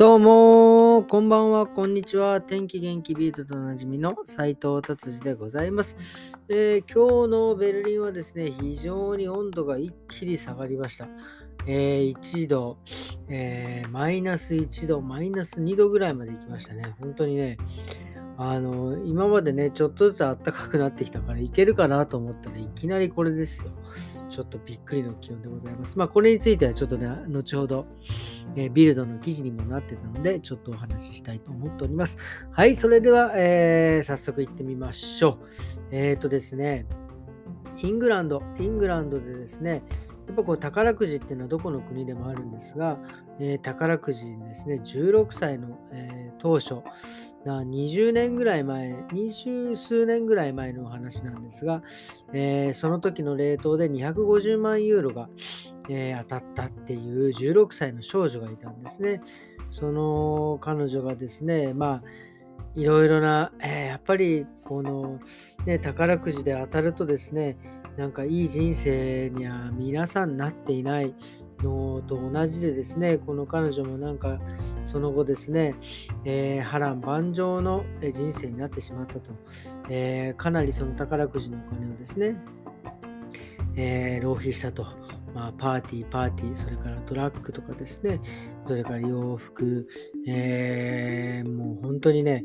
どうもこんばんは、こんにちは。天気元気ビートとおなじみの斉藤達治でございます、えー、今日のベルリンはですね、非常に温度が一気に下がりました。えー、1度、えー、マイナス1度、マイナス2度ぐらいまで行きましたね。本当にね、あの、今までね、ちょっとずつ暖かくなってきたからいけるかなと思ったらいきなりこれですよ。ちょっとびっくりの気温でございます。まあ、これについてはちょっとね、後ほど、えー、ビルドの記事にもなってたので、ちょっとお話ししたいと思っております。はい、それでは、えー、早速行ってみましょう。えっ、ー、とですね、イングランド、イングランドでですね、やっぱこう宝くじっていうのはどこの国でもあるんですが、えー、宝くじですね、16歳の、えー、当初、20年ぐらい前、二十数年ぐらい前のお話なんですが、えー、その時の冷凍で250万ユーロが、えー、当たったっていう16歳の少女がいたんですね。その彼女がですね、まあ、いろいろな、えー、やっぱりこの、ね、宝くじで当たるとですね、なんかいい人生には皆さんなっていないのと同じでですね、この彼女もなんかその後ですね、えー、波乱万丈の人生になってしまったと、えー、かなりその宝くじのお金をですね、え、浪費したと。まあ、パーティー、パーティー、それからトラックとかですね、それから洋服、えー、もう本当にね、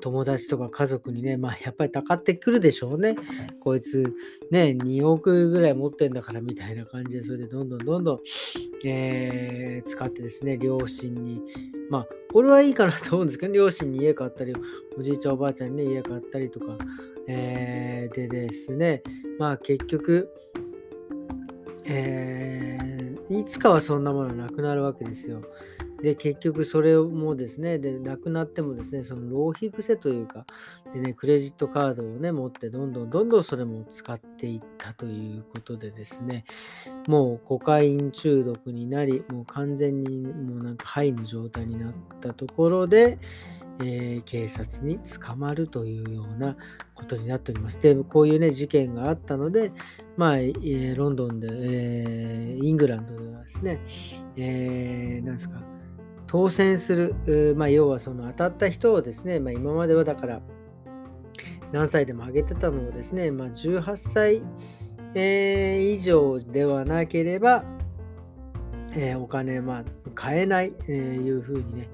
友達とか家族にね、まあやっぱりたかってくるでしょうね。こいつね、2億ぐらい持ってんだからみたいな感じで、それでどんどんどんどん、えー、使ってですね、両親に、まあこれはいいかなと思うんですけど、両親に家買ったり、おじいちゃんおばあちゃんにね、家買ったりとか、えー、でですね、まあ結局、えー、いつかはそんなものなくなるわけですよ。で、結局それもですね、で、なくなってもですね、その浪費癖というか、でね、クレジットカードをね、持って、どんどんどんどんそれも使っていったということでですね、もうコカイン中毒になり、もう完全にもうなんか肺の状態になったところで、えー、警察に捕まるというようなことになっております。で、こういうね、事件があったので、まあ、えー、ロンドンで、えー、イングランドではですね、えー、ですか、当選する、まあ、要はその当たった人をですね、まあ、今まではだから何歳でも上げてたのをですね、まあ、18歳、えー、以上ではなければ、えー、お金、まあ、買えない、えー、いうふうにね、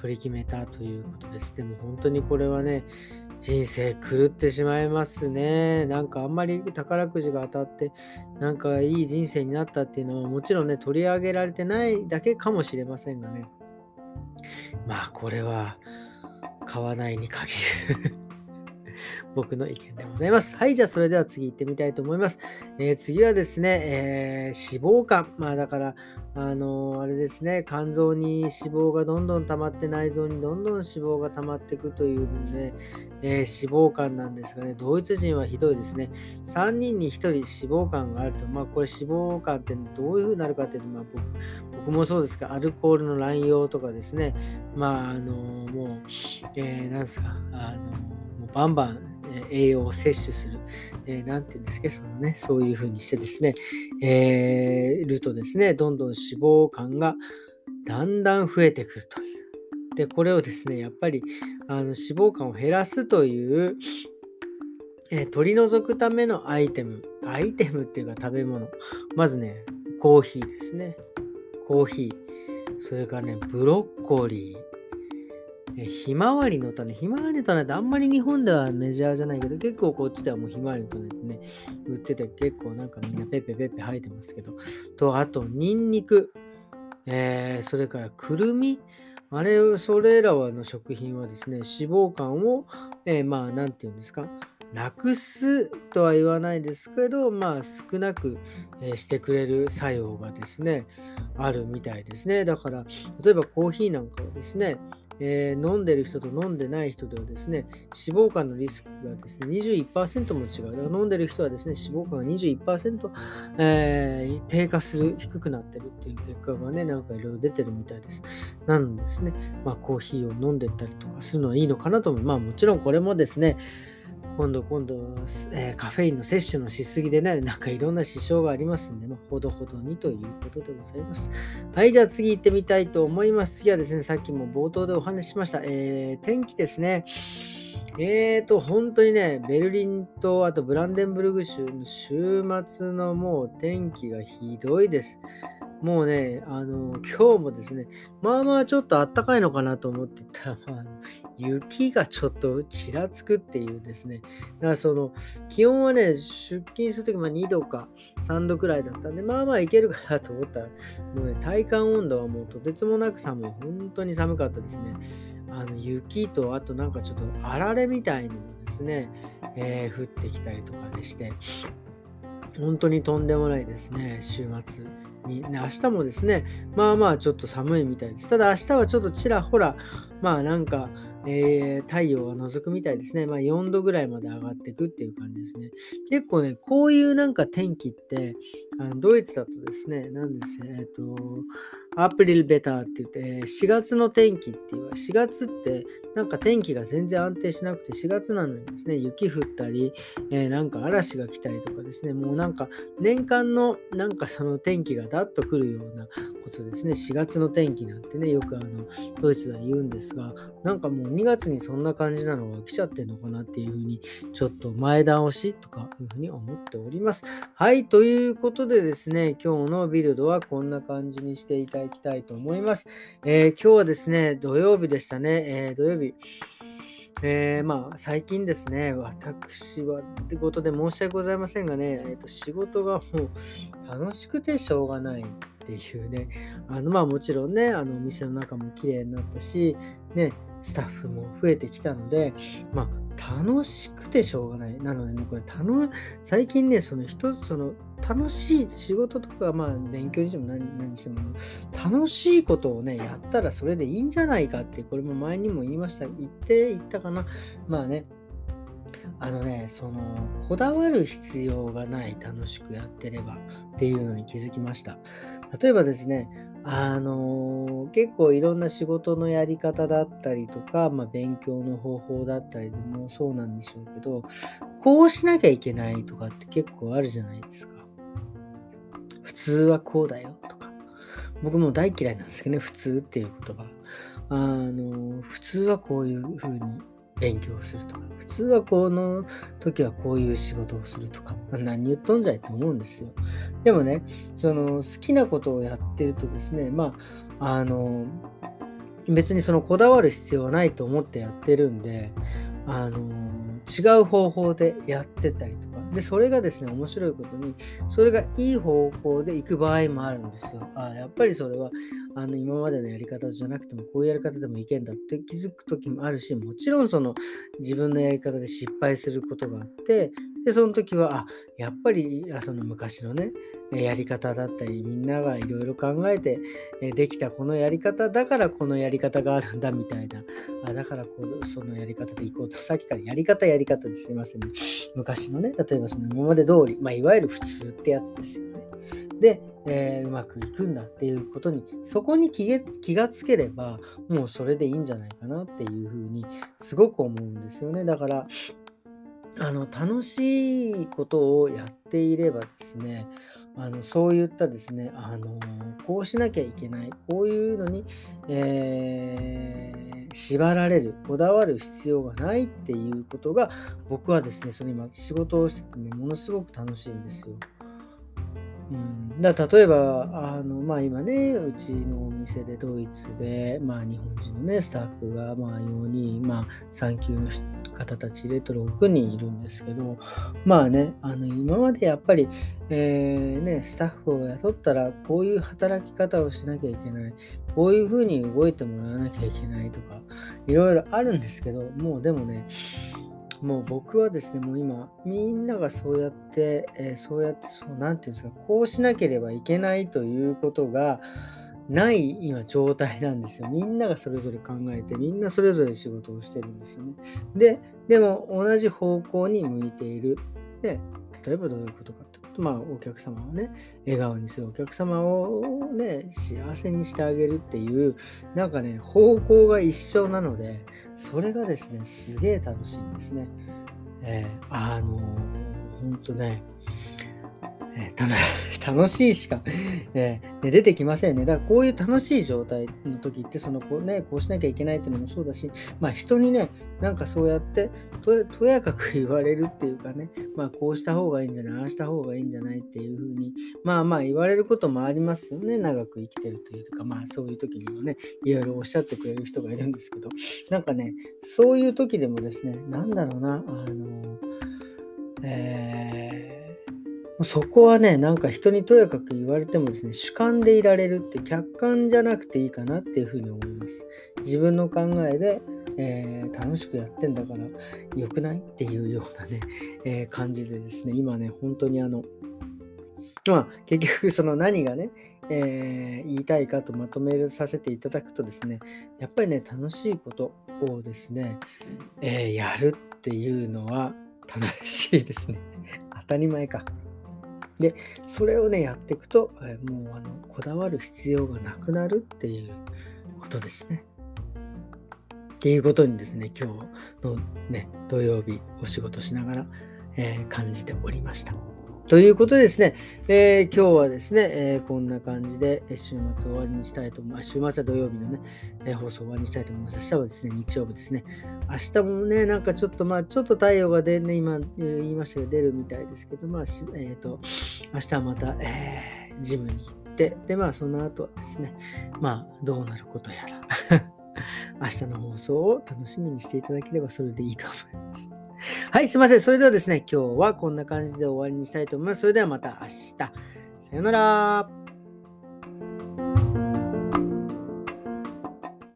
取り決めたということです。でも本当にこれはね、人生狂ってしまいますね。なんかあんまり宝くじが当たって、なんかいい人生になったっていうのはもちろんね、取り上げられてないだけかもしれませんがね。まあこれは買わないに限る僕の意見でございます。はい、じゃあそれでは次行ってみたいと思います。えー、次はですね、えー、脂肪肝。まあだから、あのー、あれですね、肝臓に脂肪がどんどん溜まって内臓にどんどん脂肪が溜まっていくというので、え脂肪肝なんですがね、ドイツ人はひどいですね。3人に1人脂肪肝があると、まあこれ脂肪肝ってどういうふうになるかっていうと、まあ僕僕もそうですが、アルコールの乱用とかですね、まああのもう、えー、なんですか、あのバンバン栄養を摂取する、えー、なんていうんですか、そのね、そういうふうにしてですね、えー、るとですね、どんどん脂肪肝がだんだん増えてくるという。で、これをですね、やっぱりあの脂肪肝を減らすという、えー、取り除くためのアイテム、アイテムっていうか食べ物。まずね、コーヒーですね。コーヒー。それからね、ブロッコリー。ひまわりの種。ひまわりの種ってあんまり日本ではメジャーじゃないけど、結構こっちではもうひまわりの種ってね、売ってて結構なんかみんなペペペペ生えてますけど。と、あと、ニンニク。えー、それからくるみ。あれ、それらはの食品はですね、脂肪肝を、えー、まあ、なんて言うんですか。なくすとは言わないですけど、まあ少なく、してくれる作用がですね、あるみたいですね。だから、例えばコーヒーなんかはですね、えー、飲んでる人と飲んでない人ではですね、脂肪肝のリスクがですね、21%も違う。だから飲んでる人はですね、脂肪肝が21%、えー、低下する、低くなってるっていう結果がね、なんかいろいろ出てるみたいです。なんでですね、まあコーヒーを飲んでったりとかするのはいいのかなと思う。まあもちろんこれもですね、今度今度、えー、カフェインの摂取のしすぎでね、なんかいろんな支障がありますんで、まあ、ほどほどにということでございます。はい、じゃあ次行ってみたいと思います。次はですね、さっきも冒頭でお話ししました、えー、天気ですね。えーと、本当にね、ベルリンとあとブランデンブルグ州の週末のもう天気がひどいです。もうね、あの、今日もですね、まあまあちょっとあったかいのかなと思ってたら、まあ、雪がちょっとちらつくっていうですね。だからその、気温はね、出勤するとき、ま2度か3度くらいだったんで、まあまあいけるかなと思ったら、もうね、体感温度はもうとてつもなく寒い。本当に寒かったですね。あの雪と、あとなんかちょっとあられみたいのもですね、えー、降ってきたりとかでして、本当にとんでもないですね、週末。に、ね、明日もですね、まあまあちょっと寒いみたいです。ただ明日はちょっとちらほら、まあなんか、えー、太陽が覗くみたいですね。まあ4度ぐらいまで上がっていくっていう感じですね。結構ね、こういうなんか天気って、あのドイツだとですね、なんですえっ、ー、と、アプリルベターって言って、4月の天気っていう、4月ってなんか天気が全然安定しなくて、4月なのにですね、雪降ったり、えー、なんか嵐が来たりとかですね、もうなんか年間のなんかその天気がダッと来るようなことですね、4月の天気なんてね、よくあの、ドイツでは言うんですが、なんかもう2月にそんな感じなのが来ちゃってんのかなっていうふうに、ちょっと前倒しとかいうふうに思っております。はい、ということでですね、今日のビルドはこんな感じにしていただきたいと思います。えー、今日はですね、土曜日でしたね、えー、土曜日。えー、まあ、最近ですね、私はってことで申し訳ございませんがね、えー、と仕事がもう楽しくてしょうがないっていうね、あのまあもちろんね、あのお店の中も綺麗になったし、ね、スタッフも増えてきたので、まあ、楽しくてしょうがない。なのでね、これ、最近ね、その一つ、その、楽しい仕事とか、まあ、勉強にしても何何しても、楽しいことをね、やったらそれでいいんじゃないかって、これも前にも言いました。言って、言ったかな。まあね、あのね、その、こだわる必要がない、楽しくやってればっていうのに気づきました。例えばですね、あの結構いろんな仕事のやり方だったりとか、まあ、勉強の方法だったりでもそうなんでしょうけど、こうしなきゃいけないとかって結構あるじゃないですか。普通はこうだよとか。僕も大嫌いなんですけどね、普通っていう言葉。あの、普通はこういう風に勉強するとか、普通はこの時はこういう仕事をするとか、何言っとんじゃいと思うんですよ。でもね、その好きなことをやってるとですね、まあ、あの、別にそのこだわる必要はないと思ってやってるんで、あの、違う方法でやってたりと、で、それがですね、面白いことに、それがいい方向で行く場合もあるんですよ。あやっぱりそれは、あの、今までのやり方じゃなくても、こういうやり方でもいけんだって気づく時もあるし、もちろんその、自分のやり方で失敗することがあって、で、その時は、あ、やっぱり、その昔のね、やり方だったり、みんながいろいろ考えてできたこのやり方だからこのやり方があるんだみたいな、あだからこうそのやり方でいこうと、さっきからやり方やり方ですいませんね。昔のね、例えばその今まで通り、まあ、いわゆる普通ってやつですよね。で、えー、うまくいくんだっていうことに、そこに気がつければ、もうそれでいいんじゃないかなっていうふうに、すごく思うんですよね。だから、あの楽しいことをやっていればですね、あのそういったですね、あのこうしなきゃいけない、こういうのに、えー、縛られる、こだわる必要がないっていうことが、僕はですね、その今仕事をしててね、ものすごく楽しいんですよ。うん、だ例えば、あのまあ、今ね、うちのお店でドイツで、まあ、日本人の、ね、スタッフがまあ4人、まあ、産休の方たち入れと6人いるんですけど、まあね、あの今までやっぱり、えー、ね、スタッフを雇ったら、こういう働き方をしなきゃいけない、こういうふうに動いてもらわなきゃいけないとか、いろいろあるんですけど、もうでもね、もう僕はですね、もう今、みんながそうやって、えー、そうやって、そう、なんていうんですか、こうしなければいけないということがない今状態なんですよ。みんながそれぞれ考えて、みんなそれぞれ仕事をしてるんですよね。で、でも同じ方向に向いている。で、例えばどういうことかってと、まあ、お客様をね、笑顔にするお客様をね、幸せにしてあげるっていう、なんかね、方向が一緒なので、それがですね、すげえ楽しいんですね。えー、あのー、ほんとね、楽しいしか、えー、出てきませんね。だからこういう楽しい状態の時って、そのこうね、こうしなきゃいけないっていうのもそうだし、まあ人にね、なんかそうやってと、とやかく言われるっていうかね、まあこうした方がいいんじゃない、ああした方がいいんじゃないっていうふうに、まあまあ言われることもありますよね。長く生きてるというか、まあそういう時にもね、いろいろおっしゃってくれる人がいるんですけど、なんかね、そういう時でもですね、なんだろうな、あの、えーそこはね、なんか人にとやかく言われてもですね、主観でいられるって客観じゃなくていいかなっていうふうに思います。自分の考えで、えー、楽しくやってんだから良くないっていうようなね、えー、感じでですね、今ね、本当にあの、まあ結局その何がね、えー、言いたいかとまとめさせていただくとですね、やっぱりね、楽しいことをですね、えやるっていうのは楽しいですね。当たり前か。で、それをね、やっていくと、えもうあのこだわる必要がなくなるっていうことですね。っていうことにですね、今日のね、土曜日お仕事しながら、えー、感じておりました。ということでですね、えー、今日はですね、えー、こんな感じで週末終わりにしたいと思います。週末は土曜日のね、えー、放送終わりにしたいと思います。明日はですね、日曜日ですね。明日もね、なんかちょっと、まあ、ちょっと太陽が出ね、今言いましたけど、出るみたいですけど、まあ、えっ、ー、と、明日はまた、えー、ジムに行って、で、まあ、その後はですね、まあ、どうなることやら。明日の放送を楽しみにしていただければそれでいいと思います。はい、すいません。それではですね、今日はこんな感じで終わりにしたいと思います。それではまた明日。さようなら。